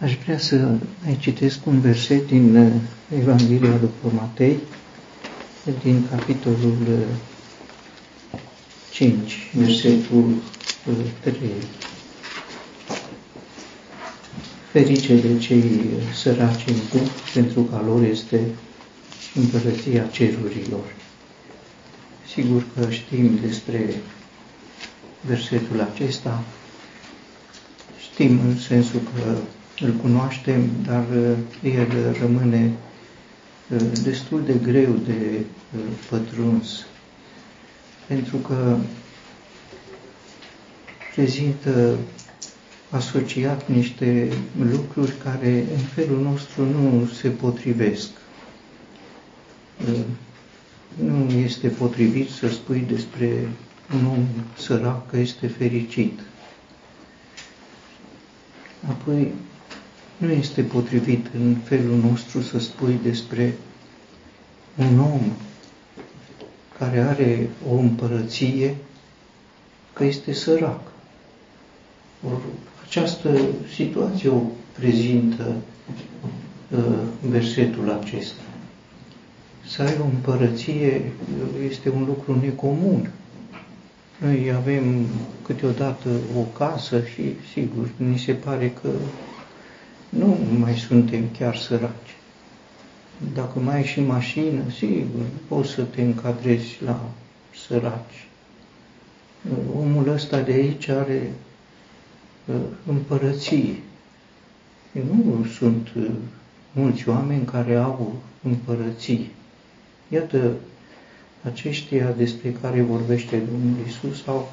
Aș vrea să mai citesc un verset din uh, Evanghelia după Matei, din capitolul 5, uh, versetul 3. Uh, Ferice de cei săraci în duh, pentru că lor este împărăția cerurilor. Sigur că știm despre versetul acesta, știm în sensul că îl cunoaștem, dar uh, el rămâne uh, destul de greu de uh, pătruns, pentru că prezintă asociat niște lucruri care în felul nostru nu se potrivesc. Nu este potrivit să spui despre un om sărac că este fericit. Apoi, nu este potrivit în felul nostru să spui despre un om care are o împărăție că este sărac. Or, această situație o prezintă uh, versetul acesta. Să ai o împărăție este un lucru necomun. Noi avem câteodată o casă și, sigur, ni se pare că nu mai suntem chiar săraci. Dacă mai ai și mașină, sigur, poți să te încadrezi la săraci. Omul ăsta de aici are uh, împărăție. Nu sunt uh, mulți oameni care au împărăție. Iată, aceștia despre care vorbește Domnul Isus au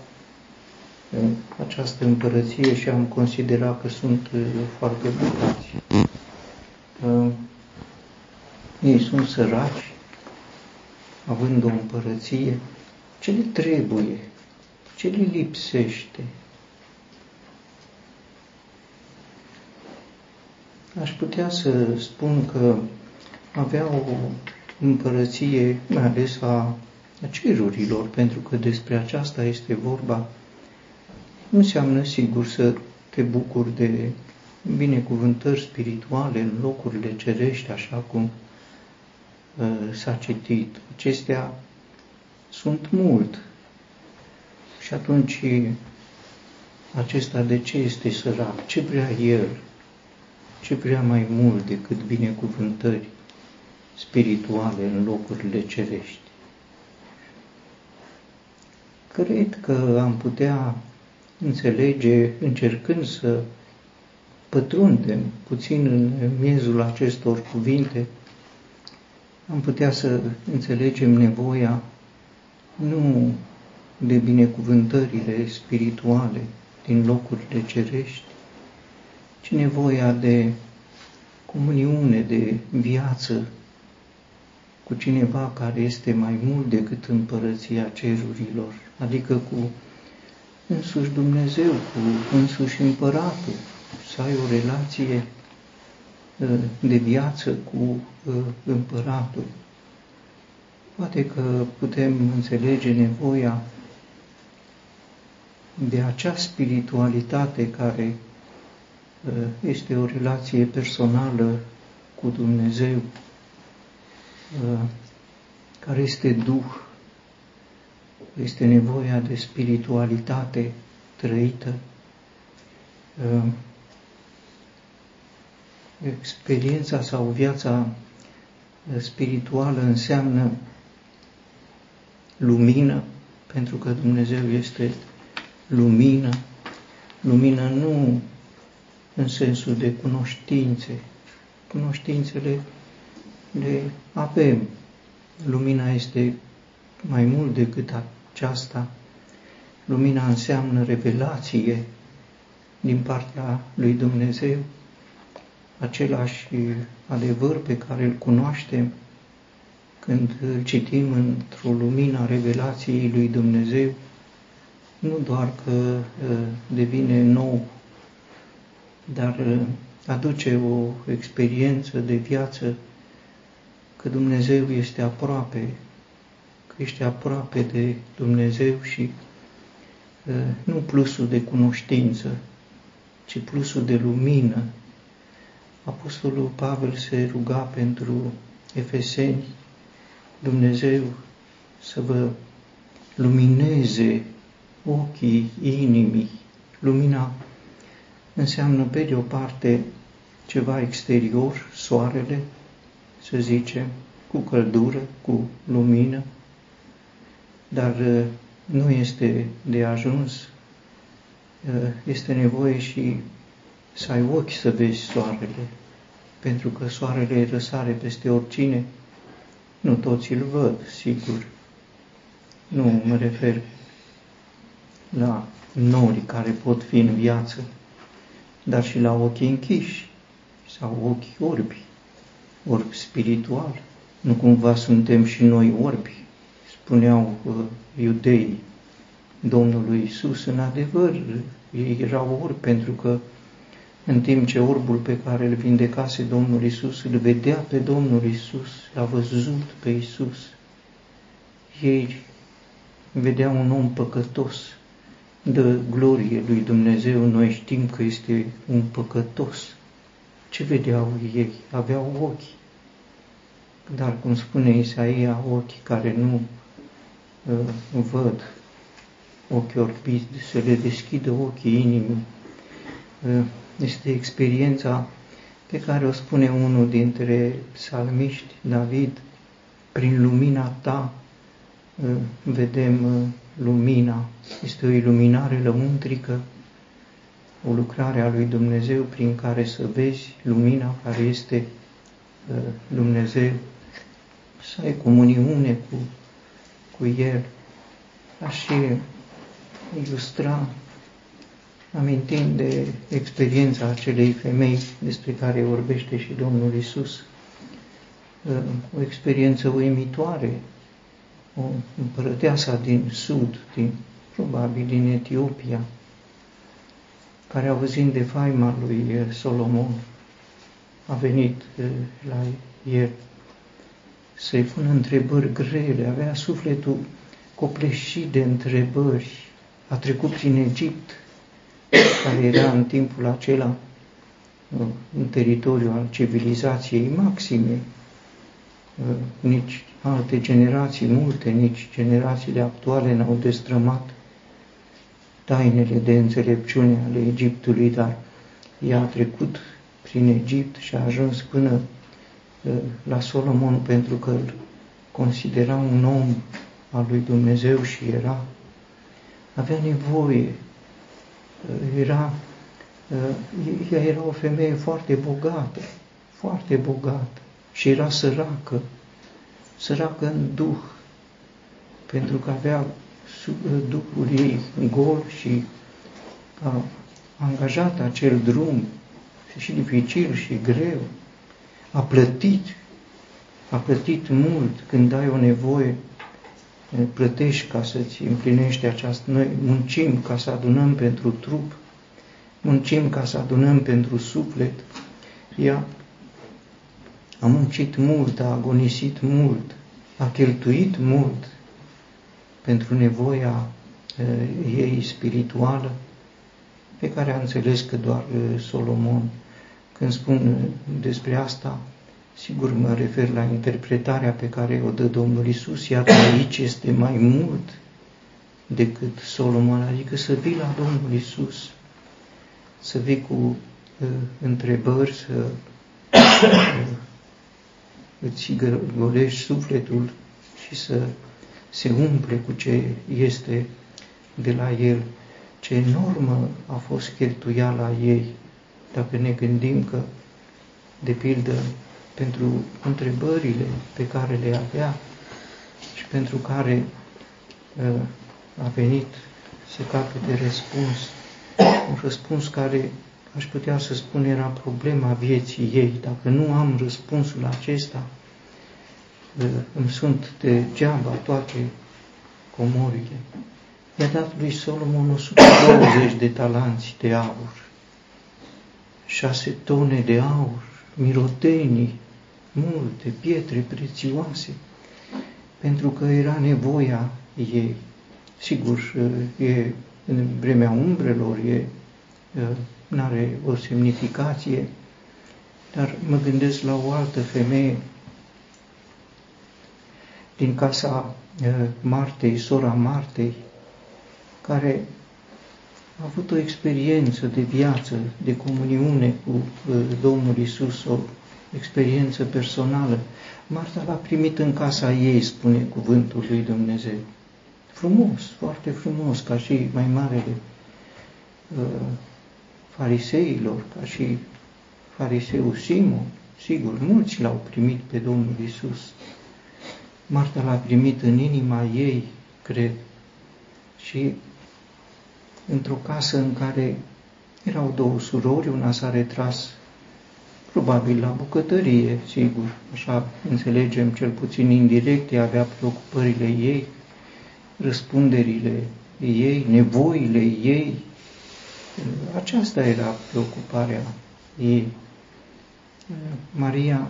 această împărăție și am considerat că sunt uh, foarte bogați. Ei sunt săraci, având o împărăție, ce le trebuie, ce le lipsește. Aș putea să spun că avea o împărăție, mai ales a cerurilor, pentru că despre aceasta este vorba nu înseamnă sigur să te bucuri de binecuvântări spirituale în locurile cerești, așa cum uh, s-a citit. Acestea sunt mult. Și atunci acesta de ce este sărac? Ce vrea el? Ce vrea mai mult decât binecuvântări spirituale în locurile cerești? Cred că am putea înțelege, încercând să pătrundem puțin în miezul acestor cuvinte, am putea să înțelegem nevoia nu de binecuvântările spirituale din locurile cerești, ci nevoia de comuniune, de viață cu cineva care este mai mult decât împărăția cerurilor, adică cu însuși Dumnezeu, cu însuși împăratul, să ai o relație ă, de viață cu ă, împăratul. Poate că putem înțelege nevoia de acea spiritualitate care ă, este o relație personală cu Dumnezeu, care este Duh, este nevoia de spiritualitate trăită. Ehm, experiența sau viața spirituală înseamnă lumină, pentru că Dumnezeu este lumină. Lumină nu în sensul de cunoștințe. Cunoștințele le avem. Lumina este mai mult decât aceasta, lumina înseamnă revelație din partea lui Dumnezeu, același adevăr pe care îl cunoaștem când îl citim într-o lumină revelației lui Dumnezeu, nu doar că ă, devine nou, dar ă, aduce o experiență de viață că Dumnezeu este aproape că ești aproape de Dumnezeu și uh, nu plusul de cunoștință, ci plusul de lumină, Apostolul Pavel se ruga pentru efeseni, Dumnezeu să vă lumineze ochii inimii. Lumina înseamnă pe de o parte ceva exterior, soarele, să zicem, cu căldură, cu lumină, dar uh, nu este de ajuns. Uh, este nevoie și să ai ochi să vezi soarele, pentru că soarele răsare peste oricine, nu toți îl văd, sigur. Nu mă refer la nori care pot fi în viață, dar și la ochii închiși sau ochi orbi, orbi spiritual. Nu cumva suntem și noi orbi, spuneau uh, iudeii Domnului Isus, în adevăr, ei erau orbi pentru că în timp ce orbul pe care îl vindecase Domnul Isus îl vedea pe Domnul Isus, l-a văzut pe Isus. Ei vedeau un om păcătos, de glorie lui Dumnezeu, noi știm că este un păcătos. Ce vedeau ei? Aveau ochi. Dar, cum spune Isaia, ochi care nu uh, văd, ochi orbiți, să le deschidă ochii inimii. Uh, este experiența pe care o spune unul dintre psalmiști, David, prin lumina ta uh, vedem uh, lumina, este o iluminare lăuntrică, o lucrare a lui Dumnezeu prin care să vezi lumina care este uh, Dumnezeu, să ai comuniune cu, cu El. Aș ilustra amintind de experiența acelei femei despre care vorbește și Domnul Isus, uh, o experiență uimitoare, o împărăteasa din sud, din, probabil din Etiopia, care auzind de faima lui uh, Solomon, a venit uh, la el să-i pună întrebări grele, avea sufletul copleșit de întrebări, a trecut prin Egipt, care era în timpul acela în teritoriul al civilizației maxime, nici alte generații, multe, nici generațiile actuale n-au destrămat tainele de înțelepciune ale Egiptului, dar ea a trecut prin Egipt și a ajuns până la Solomon pentru că îl considera un om al lui Dumnezeu și era, avea nevoie era, ea era o femeie foarte bogată, foarte bogată și era săracă, săracă în duh, pentru că avea duhul ei gol și a angajat acel drum și dificil și greu, a plătit, a plătit mult când ai o nevoie plătești ca să-ți împlinești această... Noi muncim ca să adunăm pentru trup, muncim ca să adunăm pentru suflet. Ea a muncit mult, a agonisit mult, a cheltuit mult pentru nevoia ei spirituală, pe care a înțeles că doar Solomon. Când spun despre asta, Sigur, mă refer la interpretarea pe care o dă Domnul Isus, iată aici este mai mult decât Solomon, adică să vii la Domnul Isus, să vii cu uh, întrebări, să uh, îți golești sufletul și să se umple cu ce este de la El. Ce enormă a fost cheltuiala ei, dacă ne gândim că, de pildă, pentru întrebările pe care le avea și pentru care uh, a venit să capete răspuns. Un răspuns care, aș putea să spun, era problema vieții ei. Dacă nu am răspunsul acesta, uh, îmi sunt degeaba toate comorile. I-a dat lui Solomon 120 de talanți de aur, șase tone de aur, mirodenii, multe pietre prețioase, pentru că era nevoia ei. Sigur, e în vremea umbrelor, e, nu are o semnificație, Dar mă gândesc la o altă femeie din casa uh, Martei, sora Martei, care a avut o experiență de viață, de comuniune cu uh, Domnul Isus, o experiență personală. Marta l-a primit în casa ei, spune cuvântul lui Dumnezeu. Frumos, foarte frumos, ca și mai marele uh, fariseilor, ca și fariseul Simon. Sigur, mulți l-au primit pe Domnul Isus. Marta l-a primit în inima ei, cred, și într-o casă în care erau două surori, una s-a retras probabil la bucătărie, sigur, așa înțelegem cel puțin indirect, ea avea preocupările ei, răspunderile ei, nevoile ei. Aceasta era preocuparea ei. Maria,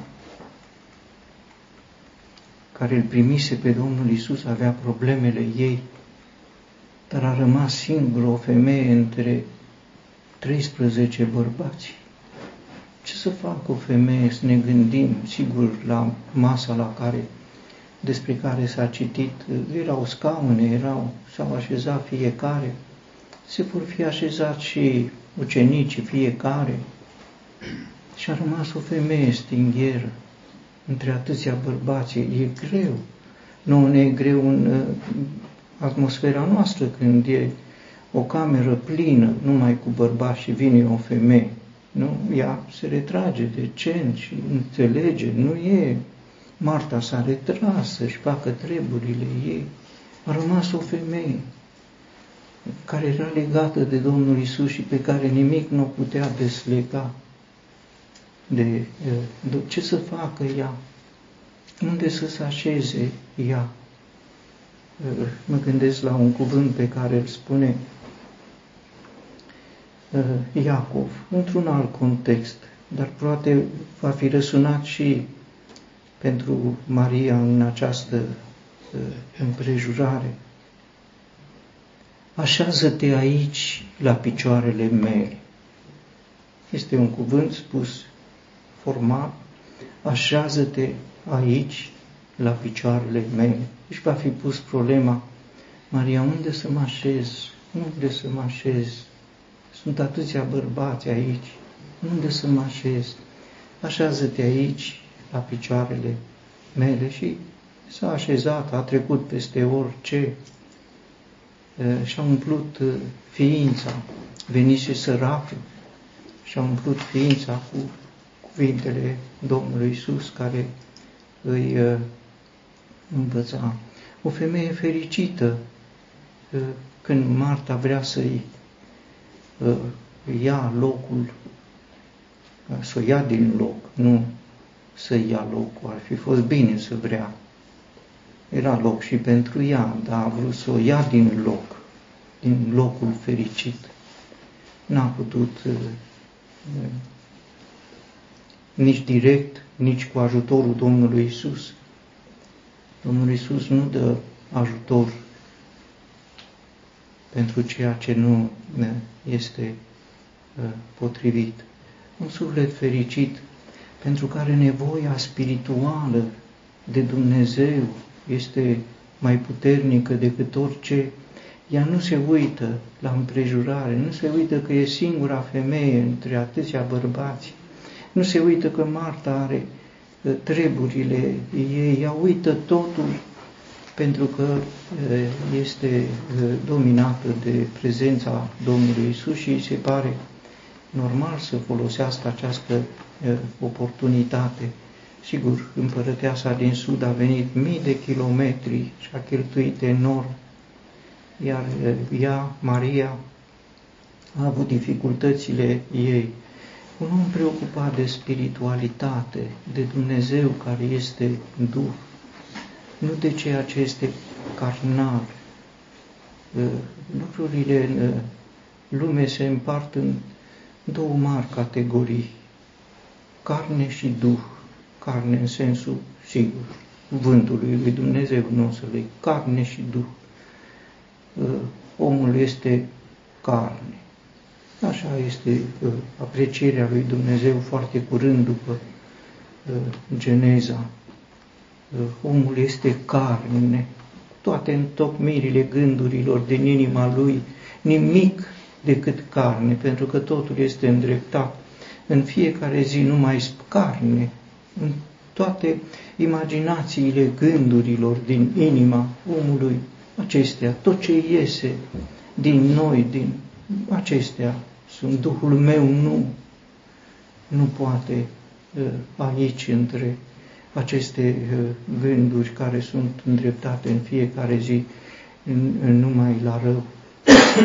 care îl primise pe Domnul Isus, avea problemele ei, dar a rămas singură o femeie între 13 bărbați. Ce să facă o femeie să ne gândim, sigur, la masa la care, despre care s-a citit, erau scaune, erau, s-au așezat fiecare, se vor fi așezat și ucenicii fiecare. Și a rămas o femeie stingheră între atâția bărbați. E greu. Nu ne e greu în atmosfera noastră când e o cameră plină numai cu bărbați și vine o femeie. Nu? Ea se retrage decent și înțelege, nu e Marta s-a retras să-și facă treburile ei. A rămas o femeie care era legată de Domnul Isus și pe care nimic nu o putea deslega de, de ce să facă ea, unde să se așeze ea mă gândesc la un cuvânt pe care îl spune uh, Iacov, într-un alt context, dar poate va fi răsunat și pentru Maria în această uh, împrejurare. Așează-te aici la picioarele mele. Este un cuvânt spus formal, așează-te aici la picioarele mele. Și va fi pus problema, Maria, unde să mă așez? Unde să mă așez? Sunt atâția bărbați aici. Unde să mă așez? Așează-te aici, la picioarele mele și s-a așezat, a trecut peste orice și-a umplut ființa, venit și săracul, și-a umplut ființa cu cuvintele Domnului Isus care îi învăța. O femeie fericită când Marta vrea să-i ia locul, să o ia din loc, nu să ia locul. Ar fi fost bine să vrea. Era loc și pentru ea, dar a vrut să o ia din loc, din locul fericit. N-a putut nici direct, nici cu ajutorul Domnului Isus Domnul Iisus nu dă ajutor pentru ceea ce nu este uh, potrivit. Un suflet fericit pentru care nevoia spirituală de Dumnezeu este mai puternică decât orice, ea nu se uită la împrejurare, nu se uită că e singura femeie între atâția bărbați, nu se uită că Marta are treburile ei, ea uită totul pentru că este dominată de prezența Domnului Isus și îi se pare normal să folosească această oportunitate. Sigur, împărăteasa din sud a venit mii de kilometri și a cheltuit enorm, iar ea, Maria, a avut dificultățile ei un om preocupat de spiritualitate, de Dumnezeu care este Duh, nu de ceea ce este carnal. Ă, lucrurile în ă, lume se împart în două mari categorii, carne și Duh. Carne în sensul sigur, cuvântului lui Dumnezeu, nu o să le carne și Duh. Ă, omul este carne Așa este aprecierea lui Dumnezeu foarte curând după Geneza. Omul este carne, toate întocmirile gândurilor din inima lui, nimic decât carne, pentru că totul este îndreptat. În fiecare zi numai carne, în toate imaginațiile gândurilor din inima omului, acestea, tot ce iese din noi, din acestea sunt Duhul meu, nu, nu poate uh, aici între aceste uh, gânduri care sunt îndreptate în fiecare zi numai la rău.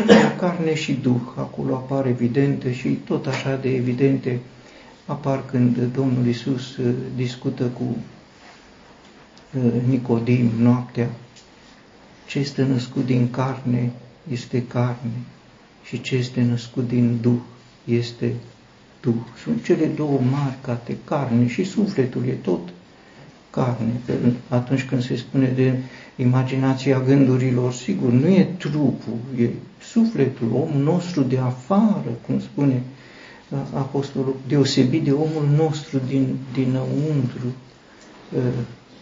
La carne și duh, acolo apar evidente și tot așa de evidente apar când Domnul Isus uh, discută cu Nicodim noaptea. Ce este născut din carne este carne și ce este născut din Duh este Duh. Sunt cele două marcate, carne și sufletul e tot carne. Atunci când se spune de imaginația gândurilor, sigur, nu e trupul, e sufletul, omul nostru de afară, cum spune Apostolul, deosebit de omul nostru din, dinăuntru,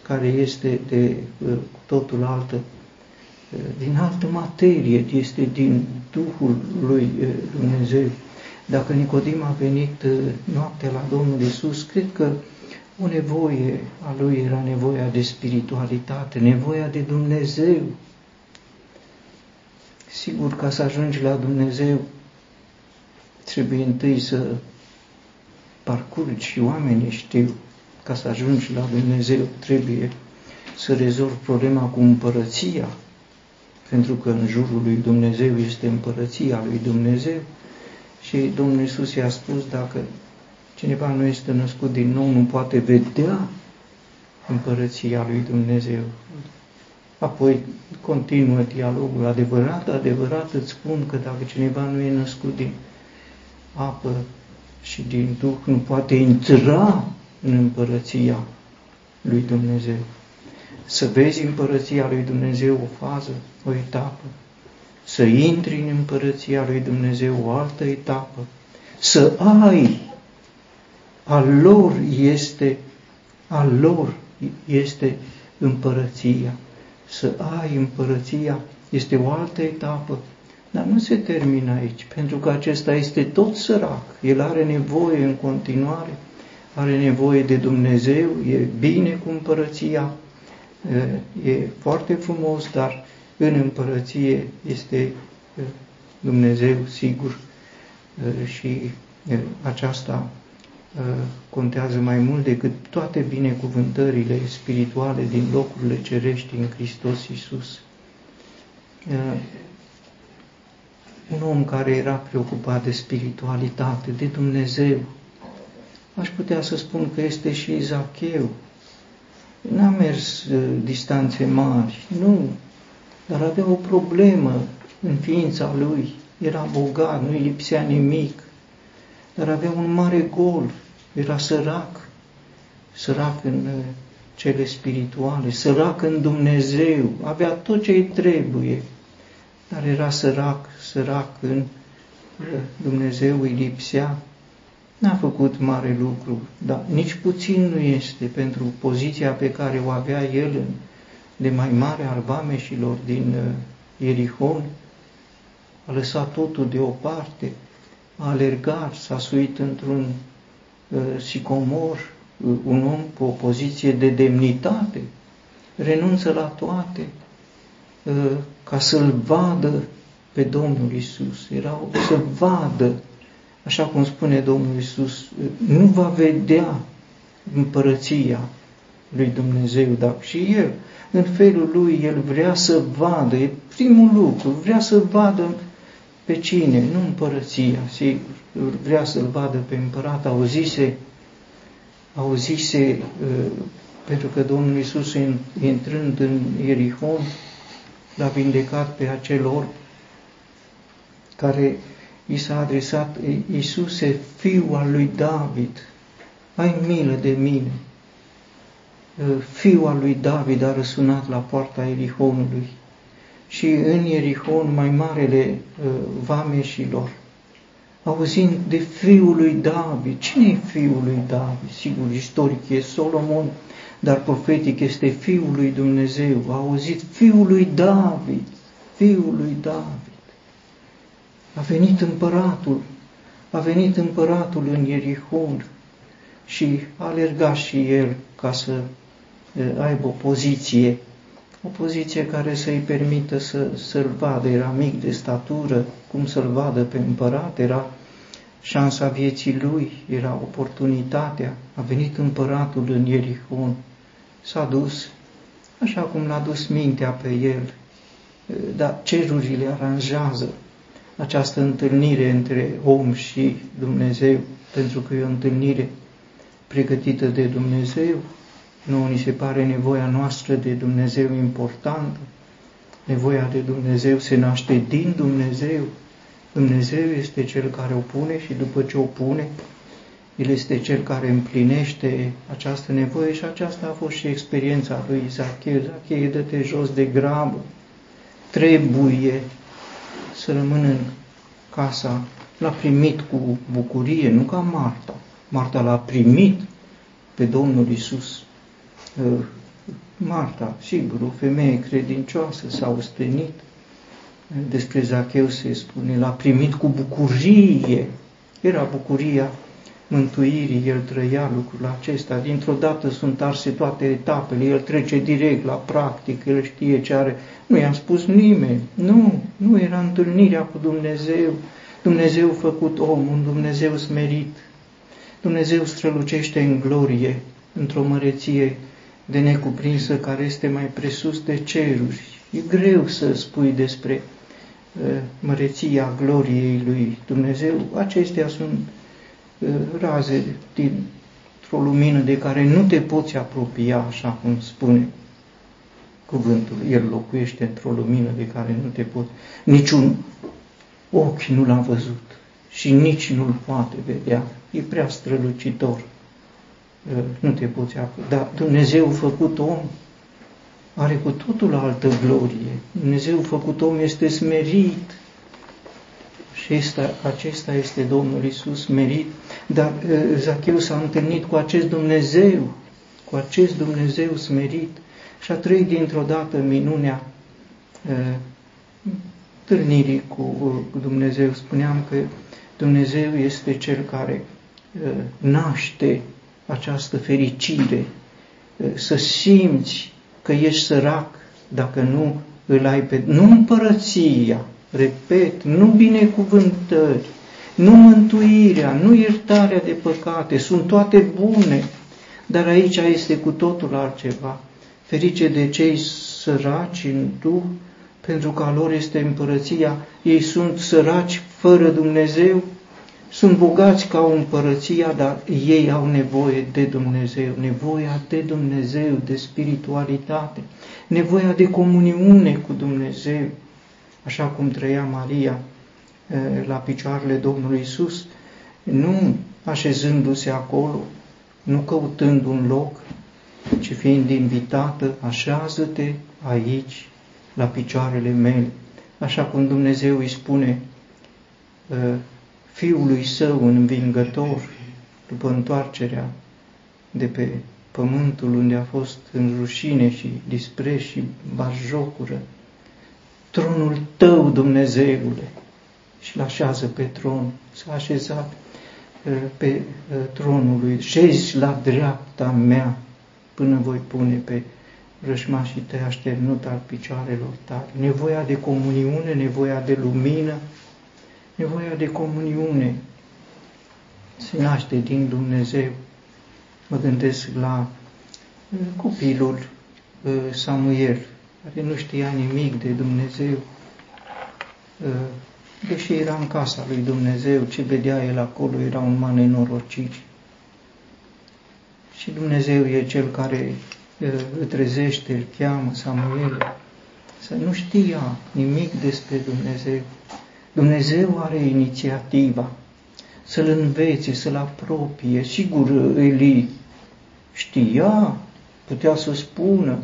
care este de totul altă din altă materie, este din Duhul lui Dumnezeu. Dacă Nicodim a venit noaptea la Domnul Isus, cred că o nevoie a lui era nevoia de spiritualitate, nevoia de Dumnezeu. Sigur, ca să ajungi la Dumnezeu, trebuie întâi să parcurgi și oamenii știu, ca să ajungi la Dumnezeu trebuie să rezolvi problema cu împărăția, pentru că în jurul lui Dumnezeu este împărăția lui Dumnezeu și Domnul Iisus i-a spus, dacă cineva nu este născut din nou, nu poate vedea împărăția lui Dumnezeu. Apoi continuă dialogul, adevărat, adevărat îți spun că dacă cineva nu e născut din apă și din Duh, nu poate intra în împărăția lui Dumnezeu să vezi împărăția lui Dumnezeu o fază, o etapă, să intri în împărăția lui Dumnezeu o altă etapă, să ai, al lor este, al lor este împărăția, să ai împărăția este o altă etapă, dar nu se termină aici, pentru că acesta este tot sărac, el are nevoie în continuare, are nevoie de Dumnezeu, e bine cu împărăția, e foarte frumos, dar în împărăție este Dumnezeu sigur și aceasta contează mai mult decât toate binecuvântările spirituale din locurile cerești în Hristos Iisus. Un om care era preocupat de spiritualitate, de Dumnezeu, aș putea să spun că este și Zacheu, N-a mers uh, distanțe mari, nu, dar avea o problemă în ființa lui. Era bogat, nu-i lipsea nimic, dar avea un mare gol, era sărac, sărac în uh, cele spirituale, sărac în Dumnezeu, avea tot ce îi trebuie, dar era sărac, sărac în uh, Dumnezeu îi lipsea N-a făcut mare lucru, dar nici puțin nu este pentru poziția pe care o avea el de mai mare al vameșilor din uh, Ierihon. A lăsat totul deoparte, a alergat, s-a suit într-un uh, sicomor, uh, un om cu o poziție de demnitate, renunță la toate uh, ca să-l vadă pe Domnul Isus. Era să vadă așa cum spune Domnul Isus, nu va vedea împărăția lui Dumnezeu, dar și El, în felul lui, El vrea să vadă, e primul lucru, vrea să vadă pe cine, nu împărăția, sigur, vrea să-L vadă pe împărat, auzise, auzise, uh, pentru că Domnul Isus, intrând în Ierihon, l-a vindecat pe acel orb care i s-a adresat Iisuse, fiul al lui David, ai milă de mine. Fiul al lui David a răsunat la poarta Erihonului și în Erihon mai marele vameșilor auzind de fiul lui David. Cine e fiul lui David? Sigur, istoric e Solomon, dar profetic este fiul lui Dumnezeu. A auzit fiul lui David, fiul lui David. A venit împăratul, a venit împăratul în Ierihon și a alergat și el ca să aibă o poziție, o poziție care să-i permită să, să-l vadă, era mic de statură, cum să-l vadă pe împărat, era șansa vieții lui, era oportunitatea, a venit împăratul în Ierihon, s-a dus, așa cum l-a dus mintea pe el, dar cerurile aranjează această întâlnire între om și Dumnezeu, pentru că e o întâlnire pregătită de Dumnezeu, nu ni se pare nevoia noastră de Dumnezeu importantă, nevoia de Dumnezeu se naște din Dumnezeu, Dumnezeu este Cel care o pune și după ce o pune, El este Cel care împlinește această nevoie și aceasta a fost și experiența lui Zacheu. Zacheu, dă-te jos de grabă, trebuie să rămână în casa, l-a primit cu bucurie, nu ca Marta. Marta l-a primit pe Domnul Isus. Uh, Marta, sigur, o femeie credincioasă, s-a ostenit. Despre Zacheu se spune, l-a primit cu bucurie. Era bucuria mântuirii, el trăia lucrul acesta. Dintr-o dată sunt arse toate etapele, el trece direct la practic, el știe ce are. Nu i-a spus nimeni. Nu, nu era întâlnirea cu Dumnezeu. Dumnezeu făcut om, un Dumnezeu smerit. Dumnezeu strălucește în glorie, într-o măreție de necuprinsă care este mai presus de ceruri. E greu să spui despre uh, măreția gloriei lui Dumnezeu. Acestea sunt uh, raze dintr-o lumină de care nu te poți apropia, așa cum spune cuvântul. El locuiește într-o lumină de care nu te poți... Niciun ochi nu l-a văzut și nici nu-l poate vedea. E prea strălucitor nu te poți apă. Dar Dumnezeu făcut om are cu totul altă glorie. Dumnezeu făcut om este smerit. Și ăsta, acesta este Domnul Isus merit. Dar Zacheu s-a întâlnit cu acest Dumnezeu, cu acest Dumnezeu smerit și a trăit dintr-o dată minunea întâlnirii cu, cu Dumnezeu. Spuneam că Dumnezeu este Cel care naște această fericire, să simți că ești sărac dacă nu îl ai pe... Nu împărăția, repet, nu binecuvântări, nu mântuirea, nu iertarea de păcate, sunt toate bune, dar aici este cu totul altceva. Ferice de cei săraci în Duh, pentru că a lor este împărăția, ei sunt săraci fără Dumnezeu, sunt bogați ca o împărăția, dar ei au nevoie de Dumnezeu, nevoia de Dumnezeu, de spiritualitate, nevoia de comuniune cu Dumnezeu, așa cum trăia Maria la picioarele Domnului Isus, nu așezându-se acolo, nu căutând un loc, ci fiind invitată, așează-te aici, la picioarele mele, așa cum Dumnezeu îi spune Fiului Său învingător după întoarcerea de pe pământul unde a fost în rușine și dispreț și bajocură, tronul Tău, Dumnezeule, și-l așează pe tron, s-a așezat uh, pe uh, tronul lui, șezi la dreapta mea până voi pune pe rășmașii tăi așternut al picioarelor tale. Nevoia de comuniune, nevoia de lumină, nevoia de comuniune se naște din Dumnezeu. Mă gândesc la uh, copilul uh, Samuel, care nu știa nimic de Dumnezeu, uh, deși era în casa lui Dumnezeu, ce vedea el acolo era un man nenorocit. Și Dumnezeu e cel care îl trezește, îl cheamă Samuel, să nu știa nimic despre Dumnezeu. Dumnezeu are inițiativa să-l învețe, să-l apropie. Sigur, Eli știa, putea să spună,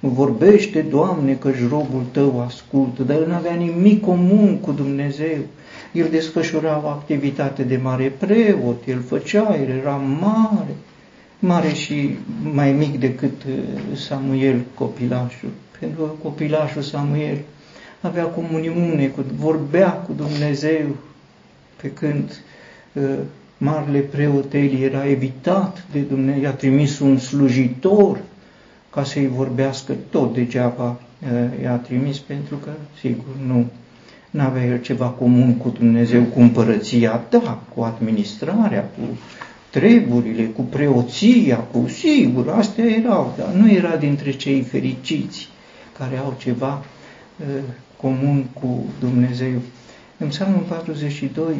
Vorbește, Doamne, că-și robul tău ascultă, dar el nu avea nimic comun cu Dumnezeu. El desfășura o activitate de mare preot, el făcea, el era mare, mare și mai mic decât uh, Samuel, copilașul. Pentru că copilașul Samuel avea comuniune, cu, vorbea cu Dumnezeu, pe când uh, marele preot Eli era evitat de Dumnezeu, i-a trimis un slujitor ca să-i vorbească tot degeaba uh, i-a trimis pentru că, sigur, nu nu avea el ceva comun cu Dumnezeu, cu împărăția, da, cu administrarea, cu treburile, cu preoția, cu sigur, astea erau, dar nu era dintre cei fericiți care au ceva uh, comun cu Dumnezeu. În Psalmul 42,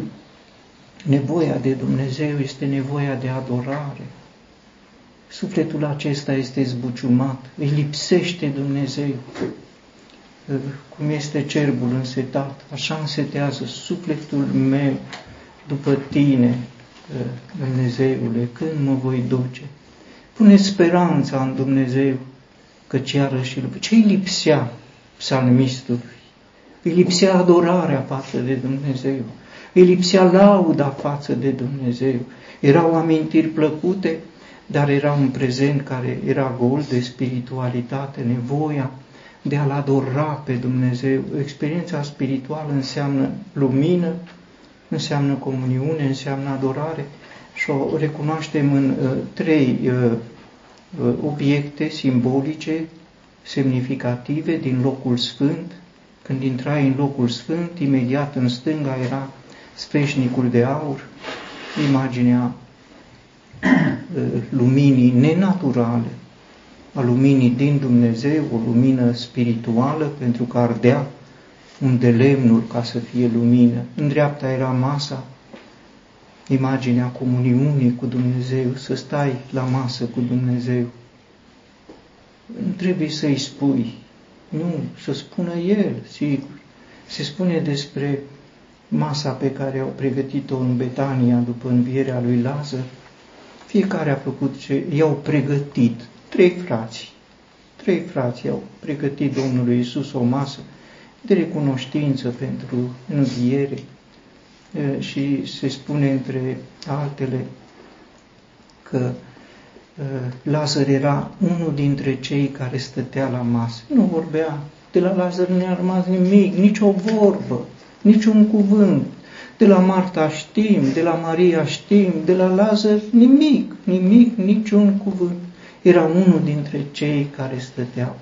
nevoia de Dumnezeu este nevoia de adorare. Sufletul acesta este zbuciumat, îi lipsește Dumnezeu. Cum este cerbul însetat, așa însetează sufletul meu după tine, Dumnezeule, când mă voi duce. Pune speranța în Dumnezeu, căci iarăși ce-i lipsea psalmistului? Îi lipsea adorarea față de Dumnezeu, îi lipsea lauda față de Dumnezeu. Erau amintiri plăcute, dar era un prezent care era gol de spiritualitate, nevoia de a-L adora pe Dumnezeu. Experiența spirituală înseamnă lumină, înseamnă comuniune, înseamnă adorare și o recunoaștem în uh, trei uh, uh, obiecte simbolice, semnificative din locul sfânt. Când intrai în locul sfânt, imediat în stânga era sfeșnicul de aur, imaginea uh, luminii nenaturale, a luminii din Dumnezeu, o lumină spirituală, pentru că ardea un de lemnuri ca să fie lumină. În dreapta era masa, imaginea comuniunii cu Dumnezeu, să stai la masă cu Dumnezeu. Nu trebuie să-i spui, nu, să spună El, sigur. Se spune despre masa pe care au pregătit-o în Betania după învierea lui Lazar. Fiecare a făcut ce i-au pregătit. Trei frați. Trei frați au pregătit Domnului Isus o masă de recunoștință pentru înviere și se spune între altele că Lazar era unul dintre cei care stătea la masă. Nu vorbea, de la Lazar nu a rămas nimic, nicio vorbă, niciun cuvânt. De la Marta știm, de la Maria știm, de la Lazar nimic, nimic, niciun cuvânt. Era unul dintre cei care stăteau.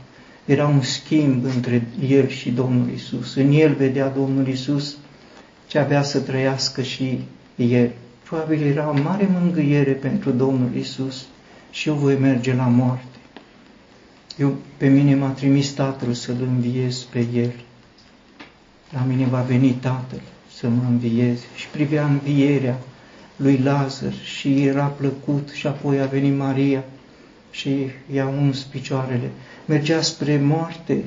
Era un schimb între el și Domnul Isus. În el vedea Domnul Isus ce avea să trăiască și el. Probabil era o mare mângâiere pentru Domnul Isus și eu voi merge la moarte. Eu, pe mine m-a trimis Tatăl să-L înviez pe El. La mine va veni Tatăl să mă învieze și privea învierea lui Lazar și era plăcut și apoi a venit Maria și i-a uns picioarele. Mergea spre moarte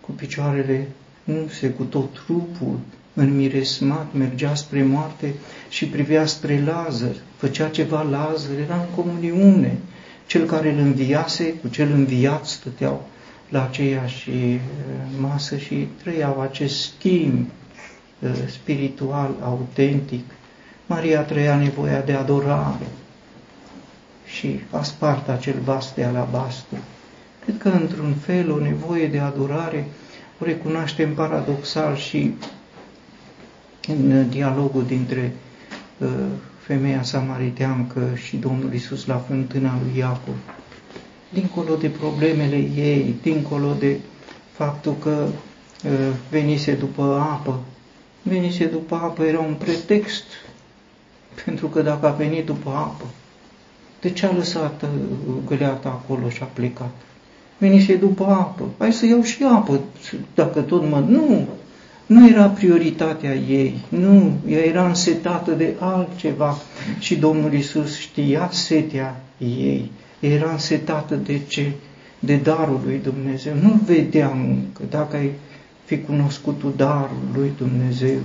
cu picioarele unse, cu tot trupul înmiresmat, mergea spre moarte și privea spre Lazar. Făcea ceva Lazar, era în comuniune. Cel care îl înviase cu cel înviat stăteau la aceeași uh, masă și trăiau acest schimb uh, spiritual, autentic. Maria trăia nevoia de adorare, și a spart acel vas de alabastru. Cred că, într-un fel, o nevoie de adorare o recunoaștem paradoxal și în dialogul dintre uh, femeia samariteancă și Domnul Isus la fântâna lui Iacov. Dincolo de problemele ei, dincolo de faptul că uh, venise după apă, venise după apă era un pretext, pentru că dacă a venit după apă, de ce a lăsat uh, găleata acolo și a plecat? Venise după apă. Hai să iau și apă, dacă tot mă... Nu! Nu era prioritatea ei, nu, ea era însetată de altceva și Domnul Isus știa setea ei, era însetată de ce? De darul lui Dumnezeu. Nu vedeam că dacă ai fi cunoscut tu darul lui Dumnezeu,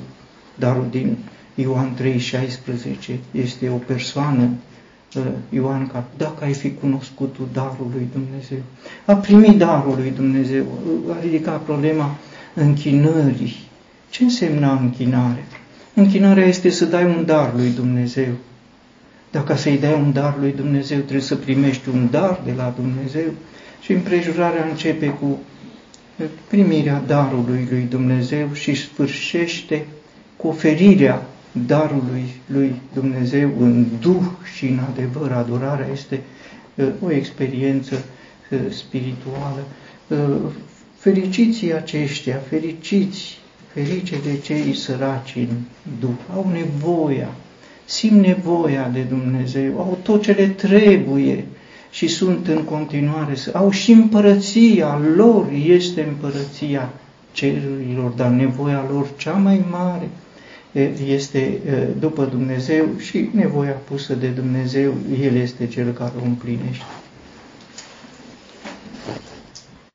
darul din Ioan 3,16 este o persoană Ioan Cap, dacă ai fi cunoscut tu darul lui Dumnezeu. A primit darul lui Dumnezeu, a ridicat problema închinării. Ce însemna închinarea? Închinarea este să dai un dar lui Dumnezeu. Dacă să-i dai un dar lui Dumnezeu, trebuie să primești un dar de la Dumnezeu. Și împrejurarea începe cu primirea darului lui Dumnezeu și sfârșește cu oferirea darului lui Dumnezeu în duh și în adevăr. Adorarea este uh, o experiență uh, spirituală. Uh, fericiții aceștia, fericiți, ferice de cei săraci în duh, au nevoia, simt nevoia de Dumnezeu, au tot ce le trebuie și sunt în continuare, au și împărăția lor, este împărăția cerurilor, dar nevoia lor cea mai mare este după Dumnezeu și nevoia pusă de Dumnezeu, El este Cel care o împlinește.